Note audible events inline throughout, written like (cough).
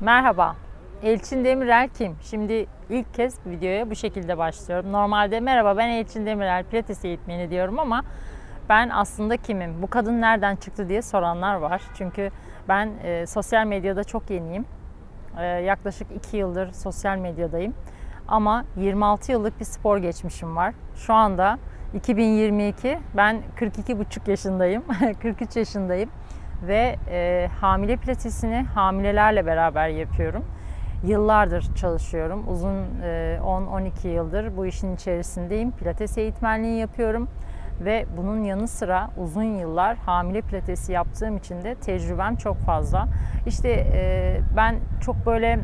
Merhaba, Elçin Demirel kim? Şimdi ilk kez videoya bu şekilde başlıyorum. Normalde merhaba ben Elçin Demirel, pilates eğitmeni diyorum ama ben aslında kimim? Bu kadın nereden çıktı diye soranlar var. Çünkü ben e, sosyal medyada çok yeniyim. E, yaklaşık 2 yıldır sosyal medyadayım. Ama 26 yıllık bir spor geçmişim var. Şu anda 2022, ben 42,5 yaşındayım, (laughs) 43 yaşındayım ve e, hamile pilatesini hamilelerle beraber yapıyorum. Yıllardır çalışıyorum. Uzun e, 10-12 yıldır bu işin içerisindeyim. Pilates eğitmenliği yapıyorum ve bunun yanı sıra uzun yıllar hamile pilatesi yaptığım için de tecrübem çok fazla. İşte e, ben çok böyle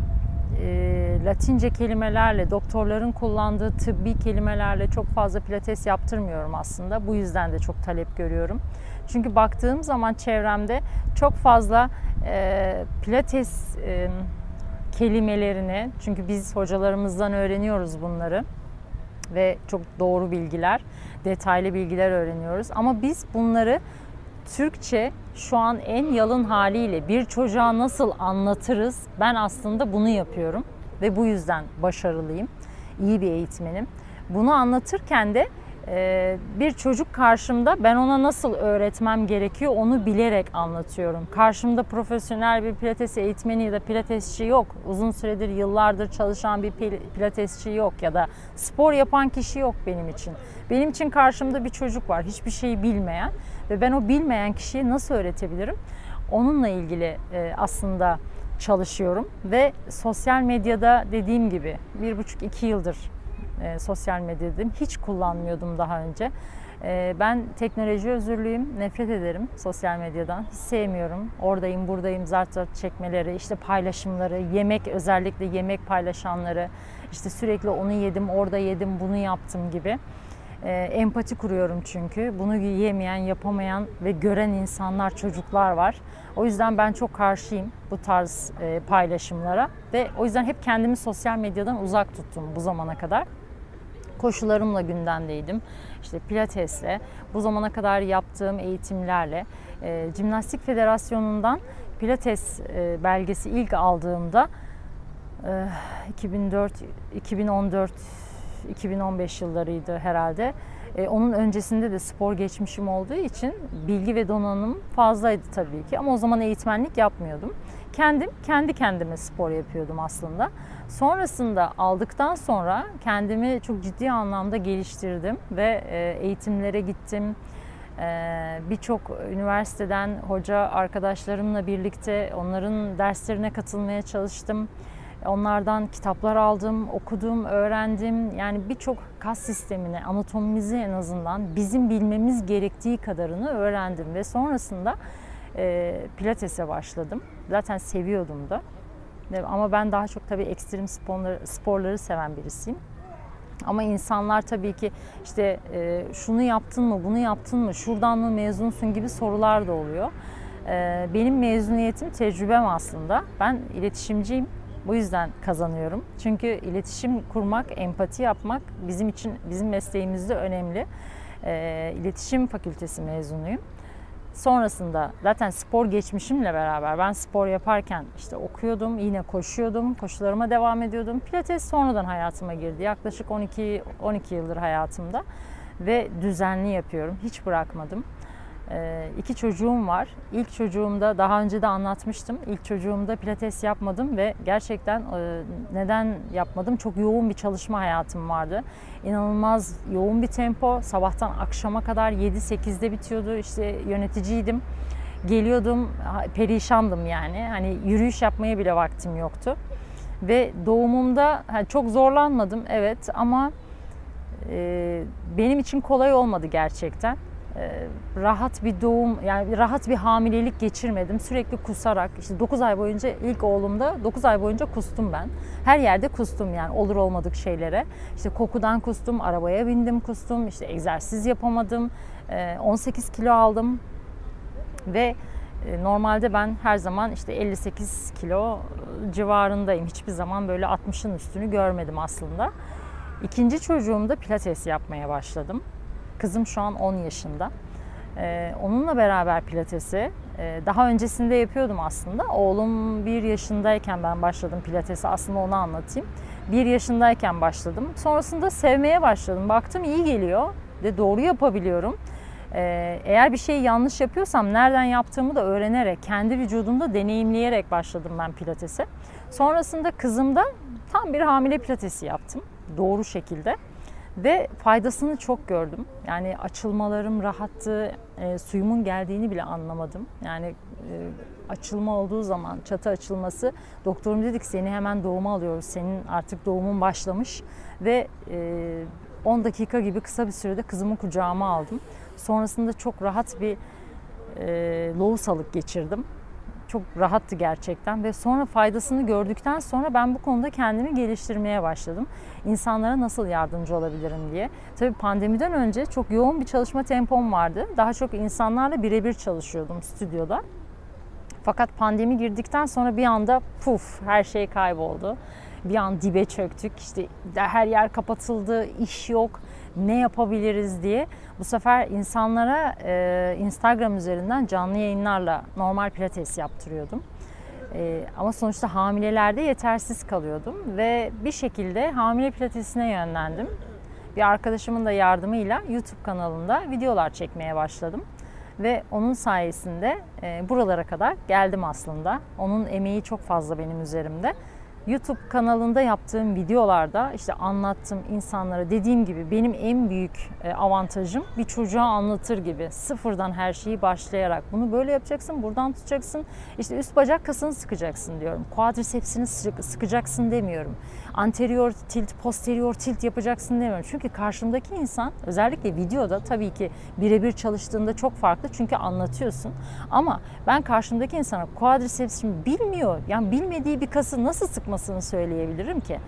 e, Latince kelimelerle, doktorların kullandığı tıbbi kelimelerle çok fazla pilates yaptırmıyorum aslında. Bu yüzden de çok talep görüyorum. Çünkü baktığım zaman çevremde çok fazla e, pilates e, kelimelerini, çünkü biz hocalarımızdan öğreniyoruz bunları ve çok doğru bilgiler, detaylı bilgiler öğreniyoruz. Ama biz bunları Türkçe şu an en yalın haliyle bir çocuğa nasıl anlatırız? Ben aslında bunu yapıyorum ve bu yüzden başarılıyım. İyi bir eğitmenim. Bunu anlatırken de bir çocuk karşımda ben ona nasıl öğretmem gerekiyor onu bilerek anlatıyorum. Karşımda profesyonel bir pilates eğitmeni ya da pilatesçi yok. Uzun süredir yıllardır çalışan bir pilatesçi yok ya da spor yapan kişi yok benim için. Benim için karşımda bir çocuk var hiçbir şeyi bilmeyen ve ben o bilmeyen kişiye nasıl öğretebilirim? Onunla ilgili e, aslında çalışıyorum ve sosyal medyada dediğim gibi bir buçuk iki yıldır e, sosyal medyadayım. Hiç kullanmıyordum daha önce. E, ben teknoloji özürlüyüm, nefret ederim sosyal medyadan. Hiç sevmiyorum. Oradayım, buradayım, zart zart çekmeleri, işte paylaşımları, yemek özellikle yemek paylaşanları, işte sürekli onu yedim, orada yedim, bunu yaptım gibi. E, empati kuruyorum çünkü. Bunu yiyemeyen, yapamayan ve gören insanlar, çocuklar var. O yüzden ben çok karşıyım bu tarz e, paylaşımlara ve o yüzden hep kendimi sosyal medyadan uzak tuttum bu zamana kadar koşularımla gündemdeydim. İşte pilatesle, bu zamana kadar yaptığım eğitimlerle, e, Cimnastik Federasyonu'ndan pilates e, belgesi ilk aldığımda e, 2004, 2014, 2015 yıllarıydı herhalde. E, onun öncesinde de spor geçmişim olduğu için bilgi ve donanım fazlaydı tabii ki ama o zaman eğitmenlik yapmıyordum. Kendim kendi kendime spor yapıyordum aslında. Sonrasında aldıktan sonra kendimi çok ciddi anlamda geliştirdim ve e, eğitimlere gittim. E, birçok üniversiteden hoca arkadaşlarımla birlikte onların derslerine katılmaya çalıştım. Onlardan kitaplar aldım, okudum, öğrendim. Yani birçok kas sistemini, anatomimizi en azından bizim bilmemiz gerektiği kadarını öğrendim ve sonrasında e, pilatese başladım. Zaten seviyordum da. Ama ben daha çok tabii ekstrem sporları, sporları seven birisiyim. Ama insanlar tabii ki işte e, şunu yaptın mı, bunu yaptın mı, şuradan mı mezunsun gibi sorular da oluyor. E, benim mezuniyetim tecrübem aslında. Ben iletişimciyim. Bu yüzden kazanıyorum. Çünkü iletişim kurmak, empati yapmak bizim için, bizim mesleğimizde önemli. E, iletişim fakültesi mezunuyum. Sonrasında zaten spor geçmişimle beraber ben spor yaparken işte okuyordum, yine koşuyordum, koşularıma devam ediyordum. Pilates sonradan hayatıma girdi. Yaklaşık 12 12 yıldır hayatımda ve düzenli yapıyorum. Hiç bırakmadım. Ee, iki çocuğum var. İlk çocuğumda daha önce de anlatmıştım. İlk çocuğumda pilates yapmadım ve gerçekten e, neden yapmadım? Çok yoğun bir çalışma hayatım vardı. İnanılmaz yoğun bir tempo. Sabahtan akşama kadar 7-8'de bitiyordu. İşte yöneticiydim. Geliyordum, perişandım yani. Hani yürüyüş yapmaya bile vaktim yoktu. Ve doğumumda çok zorlanmadım evet ama e, benim için kolay olmadı gerçekten. Ee, rahat bir doğum yani rahat bir hamilelik geçirmedim. Sürekli kusarak işte 9 ay boyunca ilk oğlumda 9 ay boyunca kustum ben. Her yerde kustum yani olur olmadık şeylere. İşte kokudan kustum, arabaya bindim kustum, işte egzersiz yapamadım. 18 ee, kilo aldım ve e, normalde ben her zaman işte 58 kilo civarındayım. Hiçbir zaman böyle 60'ın üstünü görmedim aslında. İkinci çocuğumda pilates yapmaya başladım. Kızım şu an 10 yaşında. Ee, onunla beraber pilatesi Ee, daha öncesinde yapıyordum aslında. Oğlum bir yaşındayken ben başladım pilatese. Aslında onu anlatayım. Bir yaşındayken başladım. Sonrasında sevmeye başladım. Baktım iyi geliyor ve doğru yapabiliyorum. Ee, eğer bir şeyi yanlış yapıyorsam nereden yaptığımı da öğrenerek, kendi vücudumda deneyimleyerek başladım ben pilatese. Sonrasında kızımda tam bir hamile pilatesi yaptım. Doğru şekilde. Ve faydasını çok gördüm. Yani açılmalarım rahattı, e, suyumun geldiğini bile anlamadım. Yani e, açılma olduğu zaman, çatı açılması, doktorum dedik seni hemen doğuma alıyoruz, senin artık doğumun başlamış. Ve e, 10 dakika gibi kısa bir sürede kızımı kucağıma aldım. Sonrasında çok rahat bir e, lohusalık geçirdim. Çok rahattı gerçekten ve sonra faydasını gördükten sonra ben bu konuda kendimi geliştirmeye başladım. İnsanlara nasıl yardımcı olabilirim diye. Tabii pandemiden önce çok yoğun bir çalışma tempom vardı. Daha çok insanlarla birebir çalışıyordum stüdyoda. Fakat pandemi girdikten sonra bir anda puf her şey kayboldu. Bir an dibe çöktük. İşte her yer kapatıldı, iş yok. Ne yapabiliriz diye. Bu sefer insanlara e, Instagram üzerinden canlı yayınlarla normal pilates yaptırıyordum. E, ama sonuçta hamilelerde yetersiz kalıyordum ve bir şekilde hamile pilatesine yönlendim. Bir arkadaşımın da yardımıyla YouTube kanalında videolar çekmeye başladım ve onun sayesinde e, buralara kadar geldim aslında. Onun emeği çok fazla benim üzerimde. YouTube kanalında yaptığım videolarda işte anlattım insanlara. Dediğim gibi benim en büyük e, avantajım bir çocuğa anlatır gibi sıfırdan her şeyi başlayarak bunu böyle yapacaksın buradan tutacaksın. İşte üst bacak kasını sıkacaksın diyorum. Quadricepsini sıkacaksın demiyorum. Anterior tilt posterior tilt yapacaksın demiyorum. Çünkü karşımdaki insan özellikle videoda tabii ki birebir çalıştığında çok farklı çünkü anlatıyorsun. Ama ben karşımdaki insana quadriceps bilmiyor. Yani bilmediği bir kası nasıl sıkma olmasını söyleyebilirim ki.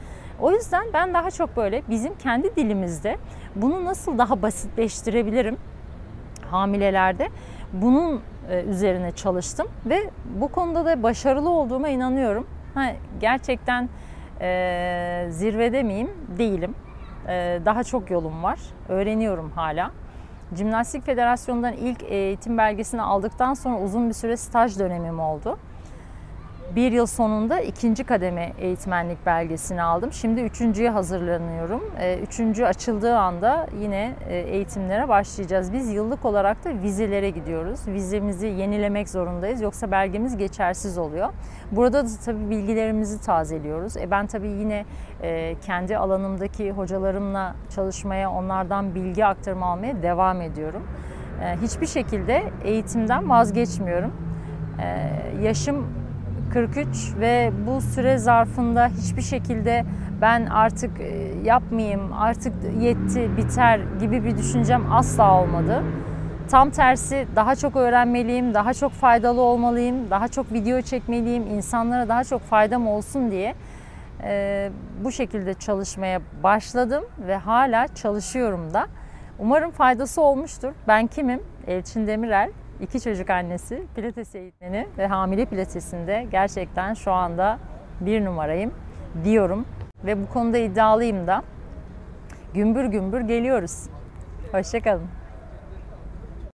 O yüzden ben daha çok böyle bizim kendi dilimizde bunu nasıl daha basitleştirebilirim hamilelerde bunun e, üzerine çalıştım ve bu konuda da başarılı olduğuma inanıyorum. Ha, gerçekten e, zirvede miyim? Değilim. E, daha çok yolum var. Öğreniyorum hala. Cimnastik Federasyonu'ndan ilk eğitim belgesini aldıktan sonra uzun bir süre staj dönemim oldu bir yıl sonunda ikinci kademe eğitmenlik belgesini aldım. Şimdi üçüncüye hazırlanıyorum. Ee, üçüncü açıldığı anda yine e, eğitimlere başlayacağız. Biz yıllık olarak da vizelere gidiyoruz. Vizemizi yenilemek zorundayız yoksa belgemiz geçersiz oluyor. Burada da tabii bilgilerimizi tazeliyoruz. E ben tabii yine e, kendi alanımdaki hocalarımla çalışmaya, onlardan bilgi aktarma almaya devam ediyorum. E, hiçbir şekilde eğitimden vazgeçmiyorum. Yaşım 43 ve bu süre zarfında hiçbir şekilde ben artık e, yapmayayım, artık yetti, biter gibi bir düşüncem asla olmadı. Tam tersi daha çok öğrenmeliyim, daha çok faydalı olmalıyım, daha çok video çekmeliyim, insanlara daha çok faydam olsun diye e, bu şekilde çalışmaya başladım ve hala çalışıyorum da. Umarım faydası olmuştur. Ben kimim? Elçin Demirel iki çocuk annesi, pilates eğitmeni ve hamile pilatesinde gerçekten şu anda bir numarayım diyorum. Ve bu konuda iddialıyım da. Gümbür gümbür geliyoruz. Hoşçakalın.